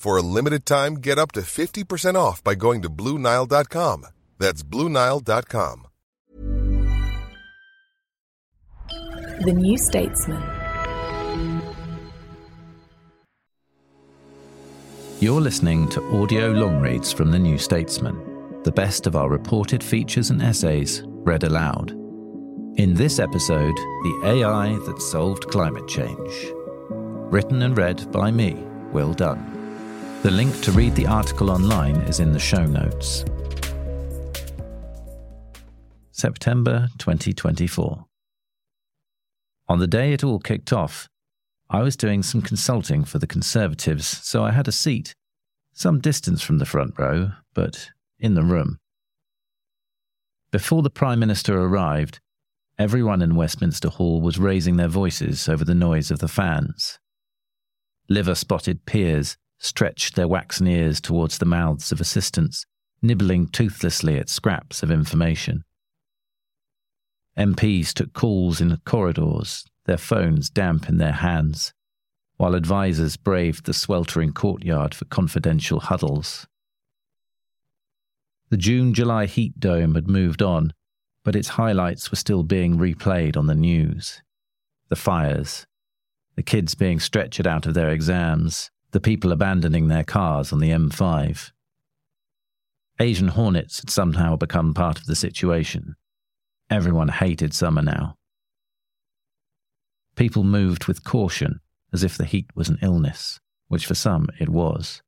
For a limited time, get up to 50% off by going to BlueNile.com. That's BlueNile.com. The New Statesman. You're listening to audio long reads from The New Statesman, the best of our reported features and essays read aloud. In this episode, The AI That Solved Climate Change. Written and read by me, Will Dunn. The link to read the article online is in the show notes. September 2024. On the day it all kicked off, I was doing some consulting for the Conservatives, so I had a seat, some distance from the front row, but in the room. Before the Prime Minister arrived, everyone in Westminster Hall was raising their voices over the noise of the fans. Liver spotted peers stretched their waxen ears towards the mouths of assistants, nibbling toothlessly at scraps of information. MPs took calls in corridors, their phones damp in their hands, while advisers braved the sweltering courtyard for confidential huddles. The June July heat dome had moved on, but its highlights were still being replayed on the news. The fires, the kids being stretchered out of their exams, the people abandoning their cars on the M5. Asian hornets had somehow become part of the situation. Everyone hated summer now. People moved with caution, as if the heat was an illness, which for some it was.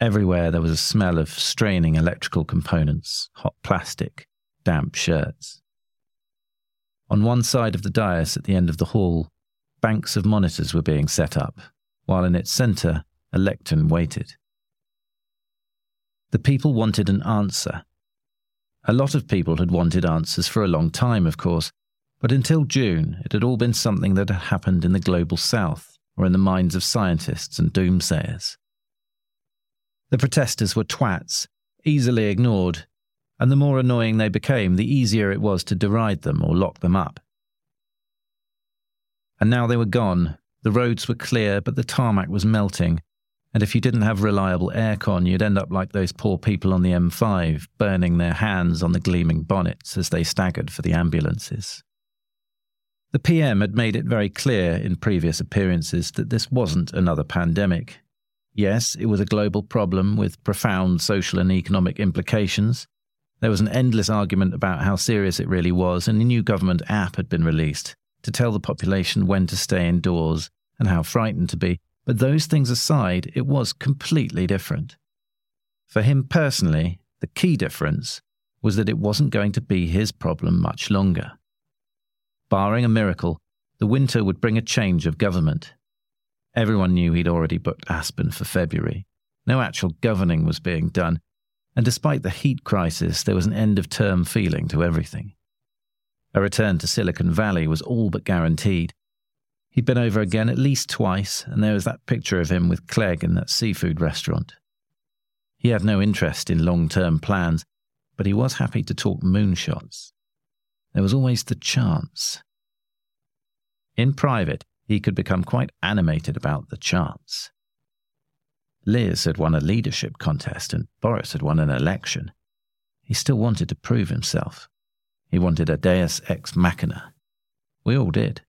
Everywhere there was a smell of straining electrical components, hot plastic, damp shirts. On one side of the dais at the end of the hall, banks of monitors were being set up, while in its centre, a lectern waited. The people wanted an answer. A lot of people had wanted answers for a long time, of course, but until June, it had all been something that had happened in the global south or in the minds of scientists and doomsayers. The protesters were twats, easily ignored, and the more annoying they became, the easier it was to deride them or lock them up. And now they were gone. The roads were clear, but the tarmac was melting, and if you didn't have reliable aircon, you'd end up like those poor people on the M5, burning their hands on the gleaming bonnets as they staggered for the ambulances. The PM had made it very clear in previous appearances that this wasn't another pandemic. Yes, it was a global problem with profound social and economic implications. There was an endless argument about how serious it really was, and a new government app had been released to tell the population when to stay indoors and how frightened to be. But those things aside, it was completely different. For him personally, the key difference was that it wasn't going to be his problem much longer. Barring a miracle, the winter would bring a change of government. Everyone knew he'd already booked Aspen for February. No actual governing was being done, and despite the heat crisis, there was an end of term feeling to everything. A return to Silicon Valley was all but guaranteed. He'd been over again at least twice, and there was that picture of him with Clegg in that seafood restaurant. He had no interest in long term plans, but he was happy to talk moonshots. There was always the chance. In private, he could become quite animated about the chance. Liz had won a leadership contest and Boris had won an election. He still wanted to prove himself. He wanted a deus ex machina. We all did.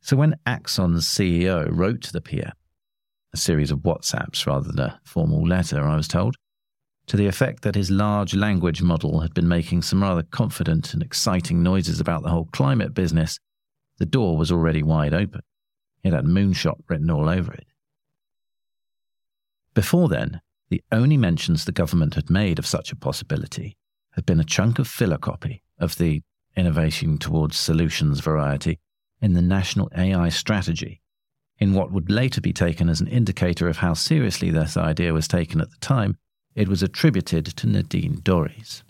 So when Axon's CEO wrote to the peer, a series of WhatsApps rather than a formal letter, I was told, to the effect that his large language model had been making some rather confident and exciting noises about the whole climate business, the door was already wide open. It had moonshot written all over it. Before then, the only mentions the government had made of such a possibility had been a chunk of filler copy of the innovation towards solutions variety in the National AI Strategy, in what would later be taken as an indicator of how seriously this idea was taken at the time. It was attributed to Nadine Dorries.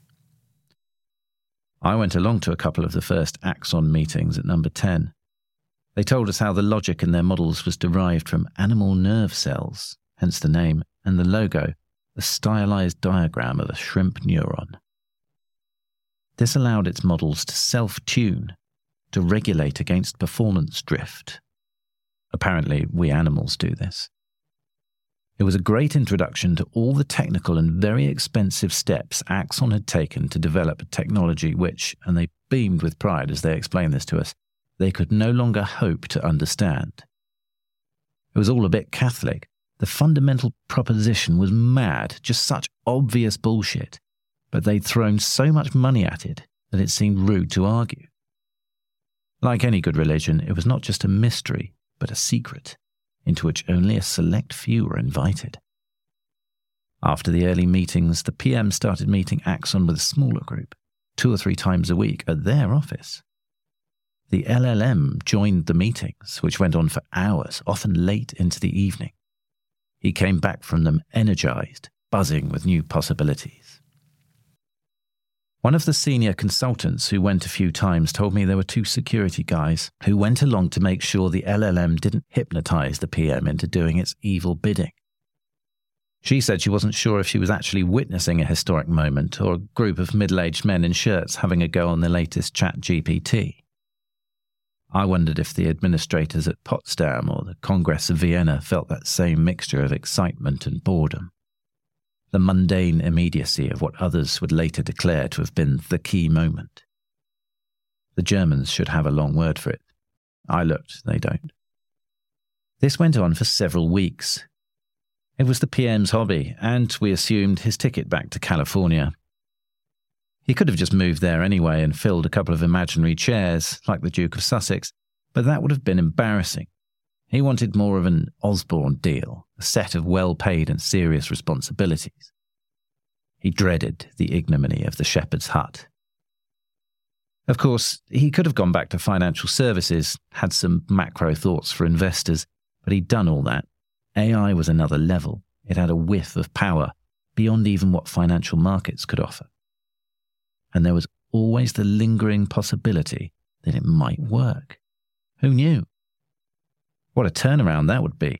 I went along to a couple of the first Axon meetings at number 10. They told us how the logic in their models was derived from animal nerve cells, hence the name, and the logo, a stylized diagram of a shrimp neuron. This allowed its models to self tune, to regulate against performance drift. Apparently, we animals do this. It was a great introduction to all the technical and very expensive steps Axon had taken to develop a technology which, and they beamed with pride as they explained this to us, they could no longer hope to understand. It was all a bit Catholic. The fundamental proposition was mad, just such obvious bullshit but they'd thrown so much money at it that it seemed rude to argue. Like any good religion, it was not just a mystery, but a secret, into which only a select few were invited. After the early meetings, the PM started meeting Axon with a smaller group, two or three times a week, at their office. The LLM joined the meetings, which went on for hours, often late into the evening. He came back from them energized, buzzing with new possibilities. One of the senior consultants who went a few times told me there were two security guys who went along to make sure the LLM didn't hypnotize the PM into doing its evil bidding. She said she wasn't sure if she was actually witnessing a historic moment or a group of middle aged men in shirts having a go on the latest chat GPT. I wondered if the administrators at Potsdam or the Congress of Vienna felt that same mixture of excitement and boredom the mundane immediacy of what others would later declare to have been the key moment. The Germans should have a long word for it. I looked, they don't. This went on for several weeks. It was the PM's hobby, and we assumed his ticket back to California. He could have just moved there anyway and filled a couple of imaginary chairs, like the Duke of Sussex, but that would have been embarrassing. He wanted more of an Osborne deal, a set of well paid and serious responsibilities. He dreaded the ignominy of the shepherd's hut. Of course, he could have gone back to financial services, had some macro thoughts for investors, but he'd done all that. AI was another level. It had a whiff of power beyond even what financial markets could offer. And there was always the lingering possibility that it might work. Who knew? What a turnaround that would be.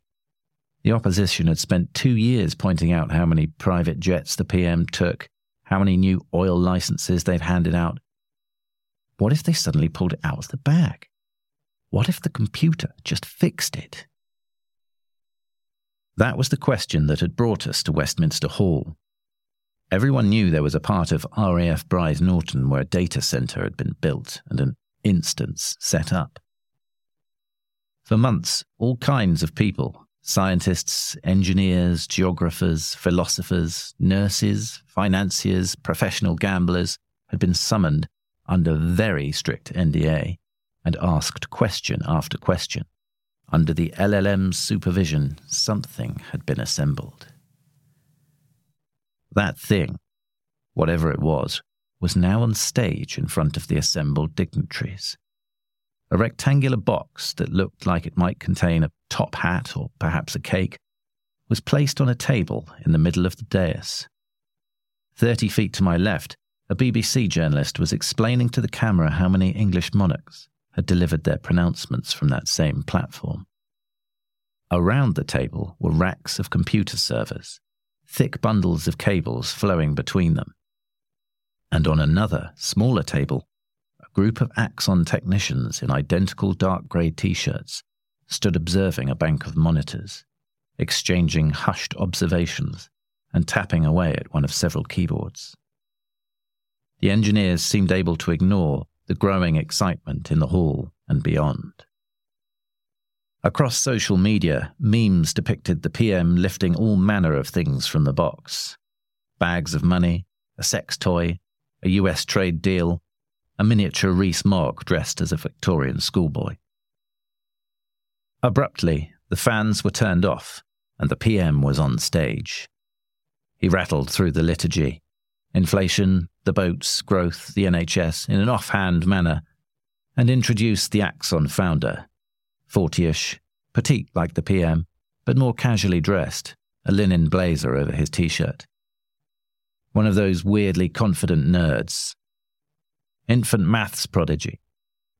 The opposition had spent two years pointing out how many private jets the PM took, how many new oil licenses they'd handed out. What if they suddenly pulled it out of the bag? What if the computer just fixed it? That was the question that had brought us to Westminster Hall. Everyone knew there was a part of RAF Brize Norton where a data centre had been built and an instance set up. For months, all kinds of people scientists, engineers, geographers, philosophers, nurses, financiers, professional gamblers had been summoned under very strict NDA and asked question after question. Under the LLM's supervision, something had been assembled. That thing, whatever it was, was now on stage in front of the assembled dignitaries. A rectangular box that looked like it might contain a top hat or perhaps a cake was placed on a table in the middle of the dais. Thirty feet to my left, a BBC journalist was explaining to the camera how many English monarchs had delivered their pronouncements from that same platform. Around the table were racks of computer servers, thick bundles of cables flowing between them. And on another, smaller table group of Axon technicians in identical dark grey t shirts stood observing a bank of monitors, exchanging hushed observations and tapping away at one of several keyboards. The engineers seemed able to ignore the growing excitement in the hall and beyond. Across social media, memes depicted the PM lifting all manner of things from the box bags of money, a sex toy, a US trade deal, a miniature Rees Mogg dressed as a Victorian schoolboy. Abruptly, the fans were turned off, and the PM was on stage. He rattled through the liturgy inflation, the boats, growth, the NHS in an offhand manner, and introduced the Axon founder, fortyish, petite like the PM, but more casually dressed, a linen blazer over his t shirt. One of those weirdly confident nerds. Infant maths prodigy,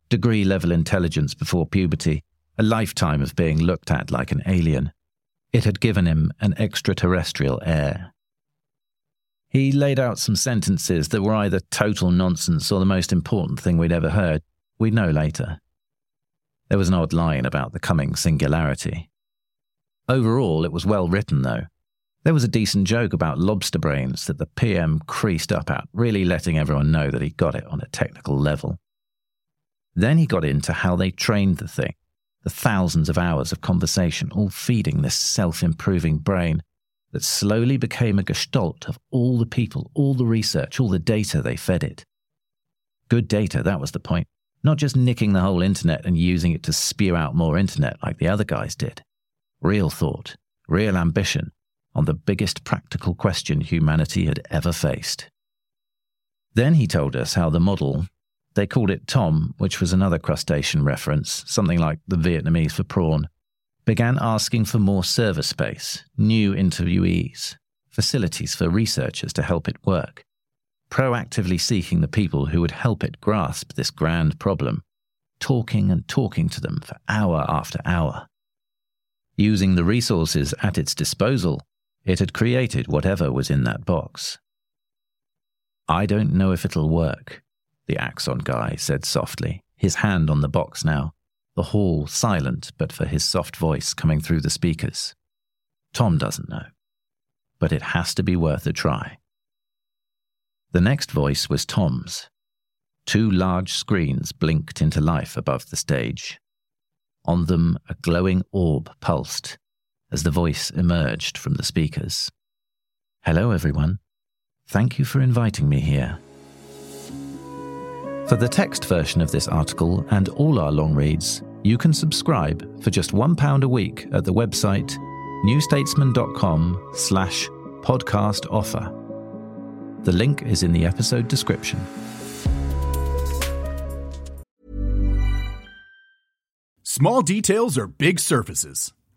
degree level intelligence before puberty, a lifetime of being looked at like an alien. It had given him an extraterrestrial air. He laid out some sentences that were either total nonsense or the most important thing we'd ever heard. We'd know later. There was an odd line about the coming singularity. Overall, it was well written, though. There was a decent joke about lobster brains that the PM creased up at, really letting everyone know that he got it on a technical level. Then he got into how they trained the thing, the thousands of hours of conversation, all feeding this self improving brain that slowly became a gestalt of all the people, all the research, all the data they fed it. Good data, that was the point. Not just nicking the whole internet and using it to spew out more internet like the other guys did. Real thought, real ambition on the biggest practical question humanity had ever faced. Then he told us how the model, they called it Tom, which was another crustacean reference, something like the Vietnamese for prawn, began asking for more server space, new interviewees, facilities for researchers to help it work, proactively seeking the people who would help it grasp this grand problem, talking and talking to them for hour after hour. Using the resources at its disposal, it had created whatever was in that box. I don't know if it'll work, the Axon guy said softly, his hand on the box now the hall silent but for his soft voice coming through the speakers. Tom doesn't know, but it has to be worth a try. The next voice was Tom's. Two large screens blinked into life above the stage. On them, a glowing orb pulsed as the voice emerged from the speakers. Hello, everyone. Thank you for inviting me here. For the text version of this article and all our long reads, you can subscribe for just £1 a week at the website newstatesman.com slash podcast offer. The link is in the episode description. Small details are big surfaces.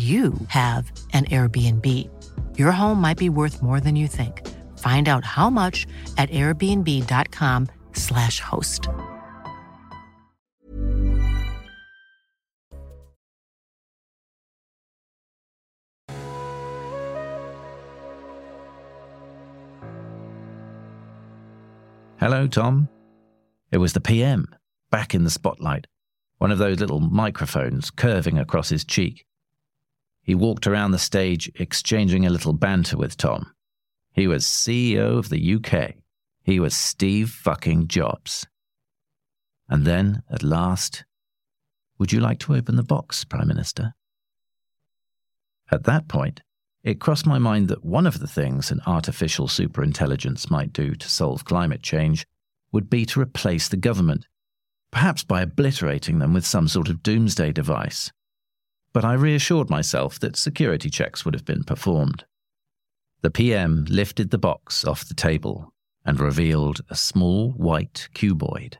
you have an Airbnb. Your home might be worth more than you think. Find out how much at airbnb.com/slash host. Hello, Tom. It was the PM, back in the spotlight, one of those little microphones curving across his cheek. He walked around the stage, exchanging a little banter with Tom. He was CEO of the UK. He was Steve fucking Jobs. And then, at last, would you like to open the box, Prime Minister? At that point, it crossed my mind that one of the things an artificial superintelligence might do to solve climate change would be to replace the government, perhaps by obliterating them with some sort of doomsday device. But I reassured myself that security checks would have been performed. The PM lifted the box off the table and revealed a small white cuboid.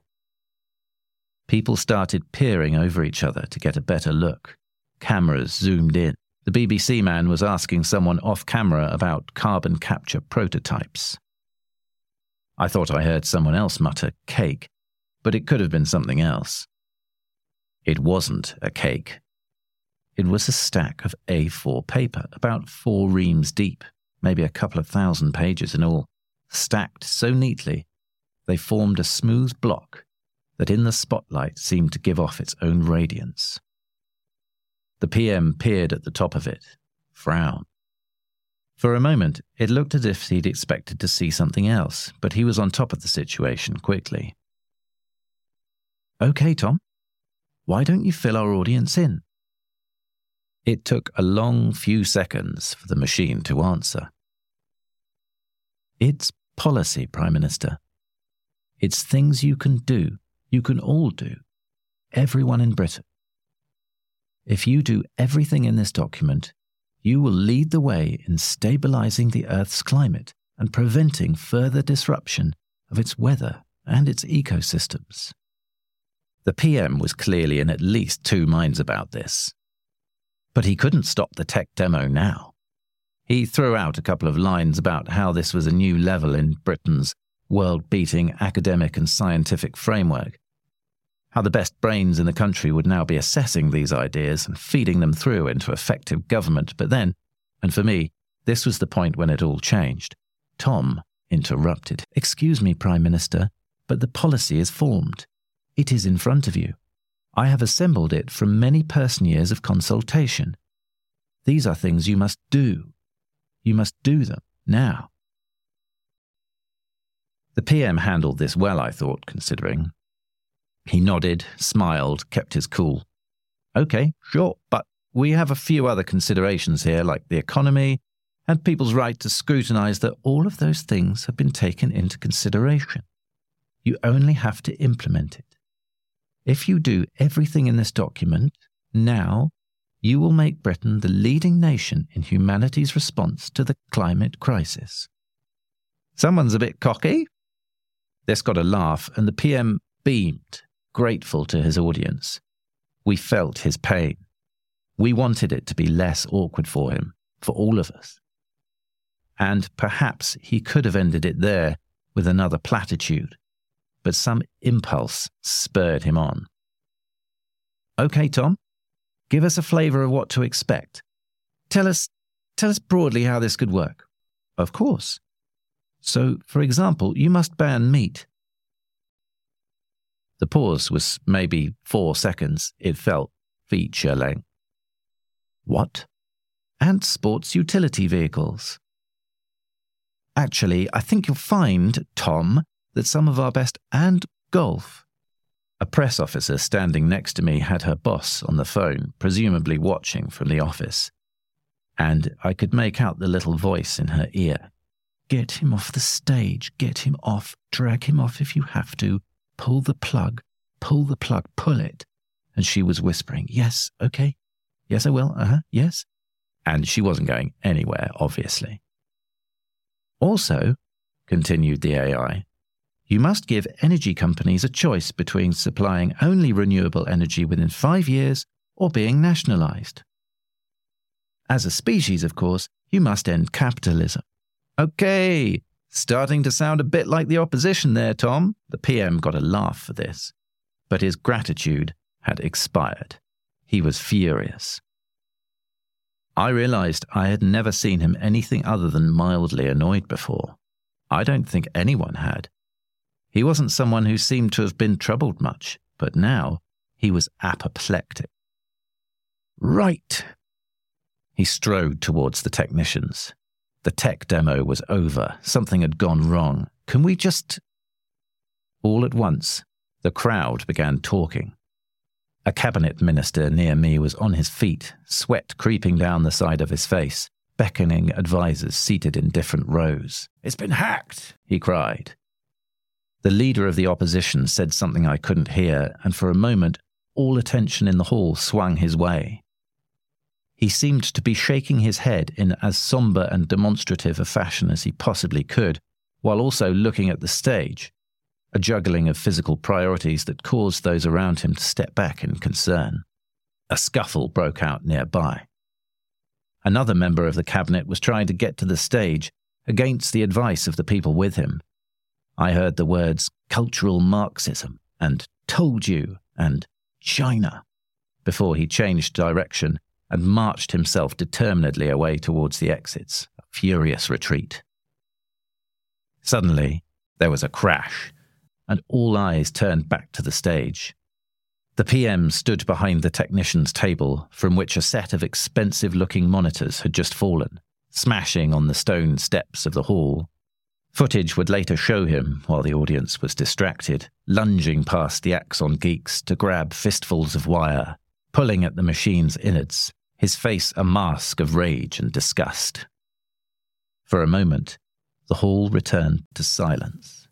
People started peering over each other to get a better look. Cameras zoomed in. The BBC man was asking someone off camera about carbon capture prototypes. I thought I heard someone else mutter cake, but it could have been something else. It wasn't a cake. It was a stack of A4 paper, about four reams deep, maybe a couple of thousand pages in all, stacked so neatly they formed a smooth block that in the spotlight seemed to give off its own radiance. The PM peered at the top of it, frowned. For a moment, it looked as if he'd expected to see something else, but he was on top of the situation quickly. OK, Tom, why don't you fill our audience in? It took a long few seconds for the machine to answer. It's policy, Prime Minister. It's things you can do, you can all do, everyone in Britain. If you do everything in this document, you will lead the way in stabilizing the Earth's climate and preventing further disruption of its weather and its ecosystems. The PM was clearly in at least two minds about this. But he couldn't stop the tech demo now. He threw out a couple of lines about how this was a new level in Britain's world beating academic and scientific framework, how the best brains in the country would now be assessing these ideas and feeding them through into effective government. But then, and for me, this was the point when it all changed. Tom interrupted. Excuse me, Prime Minister, but the policy is formed. It is in front of you. I have assembled it from many person years of consultation. These are things you must do. You must do them now. The PM handled this well, I thought, considering. He nodded, smiled, kept his cool. OK, sure, but we have a few other considerations here, like the economy and people's right to scrutinize that all of those things have been taken into consideration. You only have to implement it. If you do everything in this document now, you will make Britain the leading nation in humanity's response to the climate crisis. Someone's a bit cocky. This got a laugh, and the PM beamed, grateful to his audience. We felt his pain. We wanted it to be less awkward for him, for all of us. And perhaps he could have ended it there with another platitude but some impulse spurred him on. Okay, Tom, give us a flavour of what to expect. Tell us, tell us broadly how this could work. Of course. So, for example, you must ban meat. The pause was maybe four seconds. It felt feature length. What? And sports utility vehicles. Actually, I think you'll find, Tom, that some of our best and golf. A press officer standing next to me had her boss on the phone, presumably watching from the office. And I could make out the little voice in her ear. Get him off the stage, get him off, drag him off if you have to, pull the plug, pull the plug, pull it. And she was whispering, Yes, okay. Yes, I will. Uh huh. Yes. And she wasn't going anywhere, obviously. Also, continued the AI, you must give energy companies a choice between supplying only renewable energy within five years or being nationalized. As a species, of course, you must end capitalism. Okay, Starting to sound a bit like the opposition there, Tom. The PM got a laugh for this. But his gratitude had expired. He was furious. I realized I had never seen him anything other than mildly annoyed before. I don't think anyone had. He wasn't someone who seemed to have been troubled much, but now he was apoplectic. Right. He strode towards the technicians. The tech demo was over. Something had gone wrong. Can we just. All at once, the crowd began talking. A cabinet minister near me was on his feet, sweat creeping down the side of his face, beckoning advisers seated in different rows. It's been hacked, he cried. The leader of the opposition said something I couldn't hear, and for a moment, all attention in the hall swung his way. He seemed to be shaking his head in as sombre and demonstrative a fashion as he possibly could, while also looking at the stage, a juggling of physical priorities that caused those around him to step back in concern. A scuffle broke out nearby. Another member of the cabinet was trying to get to the stage against the advice of the people with him. I heard the words cultural Marxism and told you and China before he changed direction and marched himself determinedly away towards the exits, a furious retreat. Suddenly, there was a crash and all eyes turned back to the stage. The PM stood behind the technician's table, from which a set of expensive looking monitors had just fallen, smashing on the stone steps of the hall. Footage would later show him, while the audience was distracted, lunging past the Axon geeks to grab fistfuls of wire, pulling at the machine's innards, his face a mask of rage and disgust. For a moment, the hall returned to silence.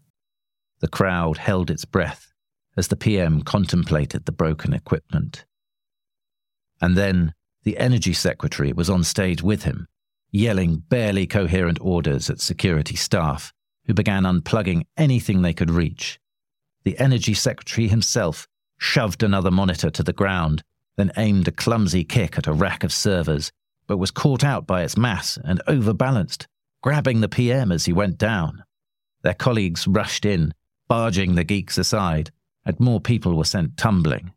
The crowd held its breath as the PM contemplated the broken equipment. And then the Energy Secretary was on stage with him, yelling barely coherent orders at security staff, who began unplugging anything they could reach. The Energy Secretary himself shoved another monitor to the ground, then aimed a clumsy kick at a rack of servers, but was caught out by its mass and overbalanced, grabbing the PM as he went down. Their colleagues rushed in, barging the geeks aside, and more people were sent tumbling.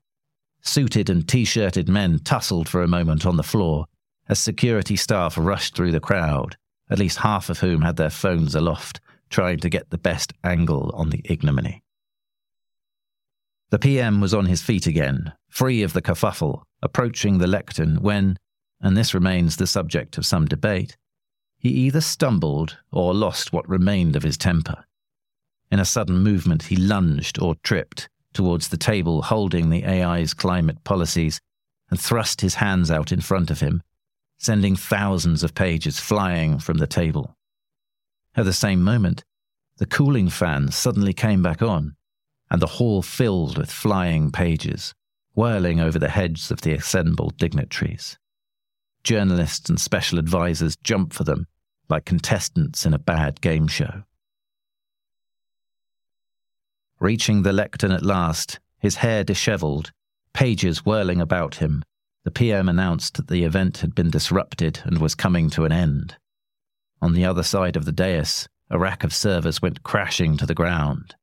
Suited and t shirted men tussled for a moment on the floor as security staff rushed through the crowd, at least half of whom had their phones aloft, trying to get the best angle on the ignominy. The PM was on his feet again, free of the kerfuffle, approaching the lectern when, and this remains the subject of some debate, he either stumbled or lost what remained of his temper. In a sudden movement, he lunged or tripped towards the table holding the AI's climate policies and thrust his hands out in front of him, sending thousands of pages flying from the table. At the same moment, the cooling fan suddenly came back on, and the hall filled with flying pages, whirling over the heads of the assembled dignitaries. Journalists and special advisers jumped for them like contestants in a bad game show. Reaching the lectern at last, his hair dishevelled, pages whirling about him, the PM announced that the event had been disrupted and was coming to an end. On the other side of the dais, a rack of servers went crashing to the ground.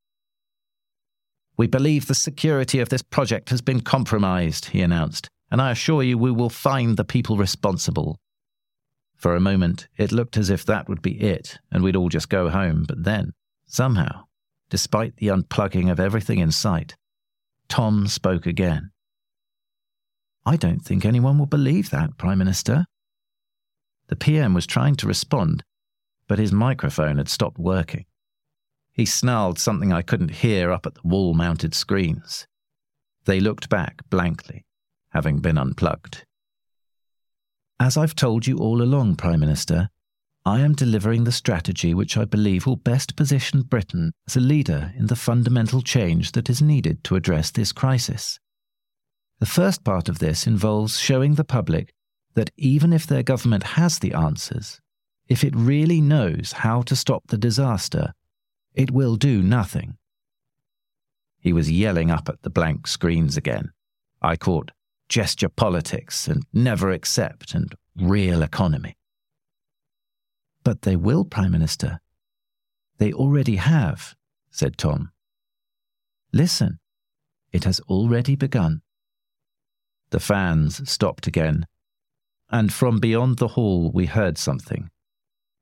We believe the security of this project has been compromised, he announced, and I assure you we will find the people responsible. For a moment, it looked as if that would be it, and we'd all just go home, but then, somehow, despite the unplugging of everything in sight, Tom spoke again. I don't think anyone will believe that, Prime Minister. The PM was trying to respond, but his microphone had stopped working. He snarled something I couldn't hear up at the wall mounted screens. They looked back blankly, having been unplugged. As I've told you all along, Prime Minister, I am delivering the strategy which I believe will best position Britain as a leader in the fundamental change that is needed to address this crisis. The first part of this involves showing the public that even if their government has the answers, if it really knows how to stop the disaster, it will do nothing. He was yelling up at the blank screens again. I caught gesture politics and never accept and real economy. But they will, Prime Minister. They already have, said Tom. Listen, it has already begun. The fans stopped again, and from beyond the hall we heard something.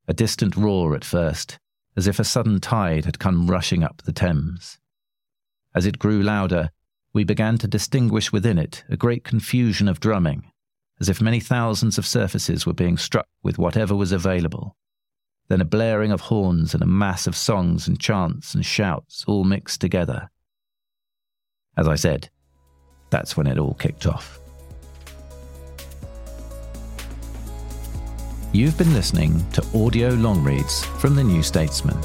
A distant roar at first, as if a sudden tide had come rushing up the Thames. As it grew louder, we began to distinguish within it a great confusion of drumming, as if many thousands of surfaces were being struck with whatever was available. Then a blaring of horns and a mass of songs and chants and shouts all mixed together. As I said, that's when it all kicked off. You've been listening to audio long reads from The New Statesman.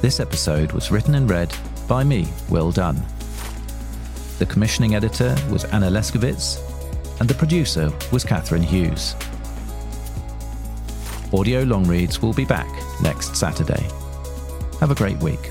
This episode was written and read by me, Will Dunn. The commissioning editor was Anna Leszkiewicz, and the producer was Catherine Hughes. Audio long reads will be back next Saturday. Have a great week.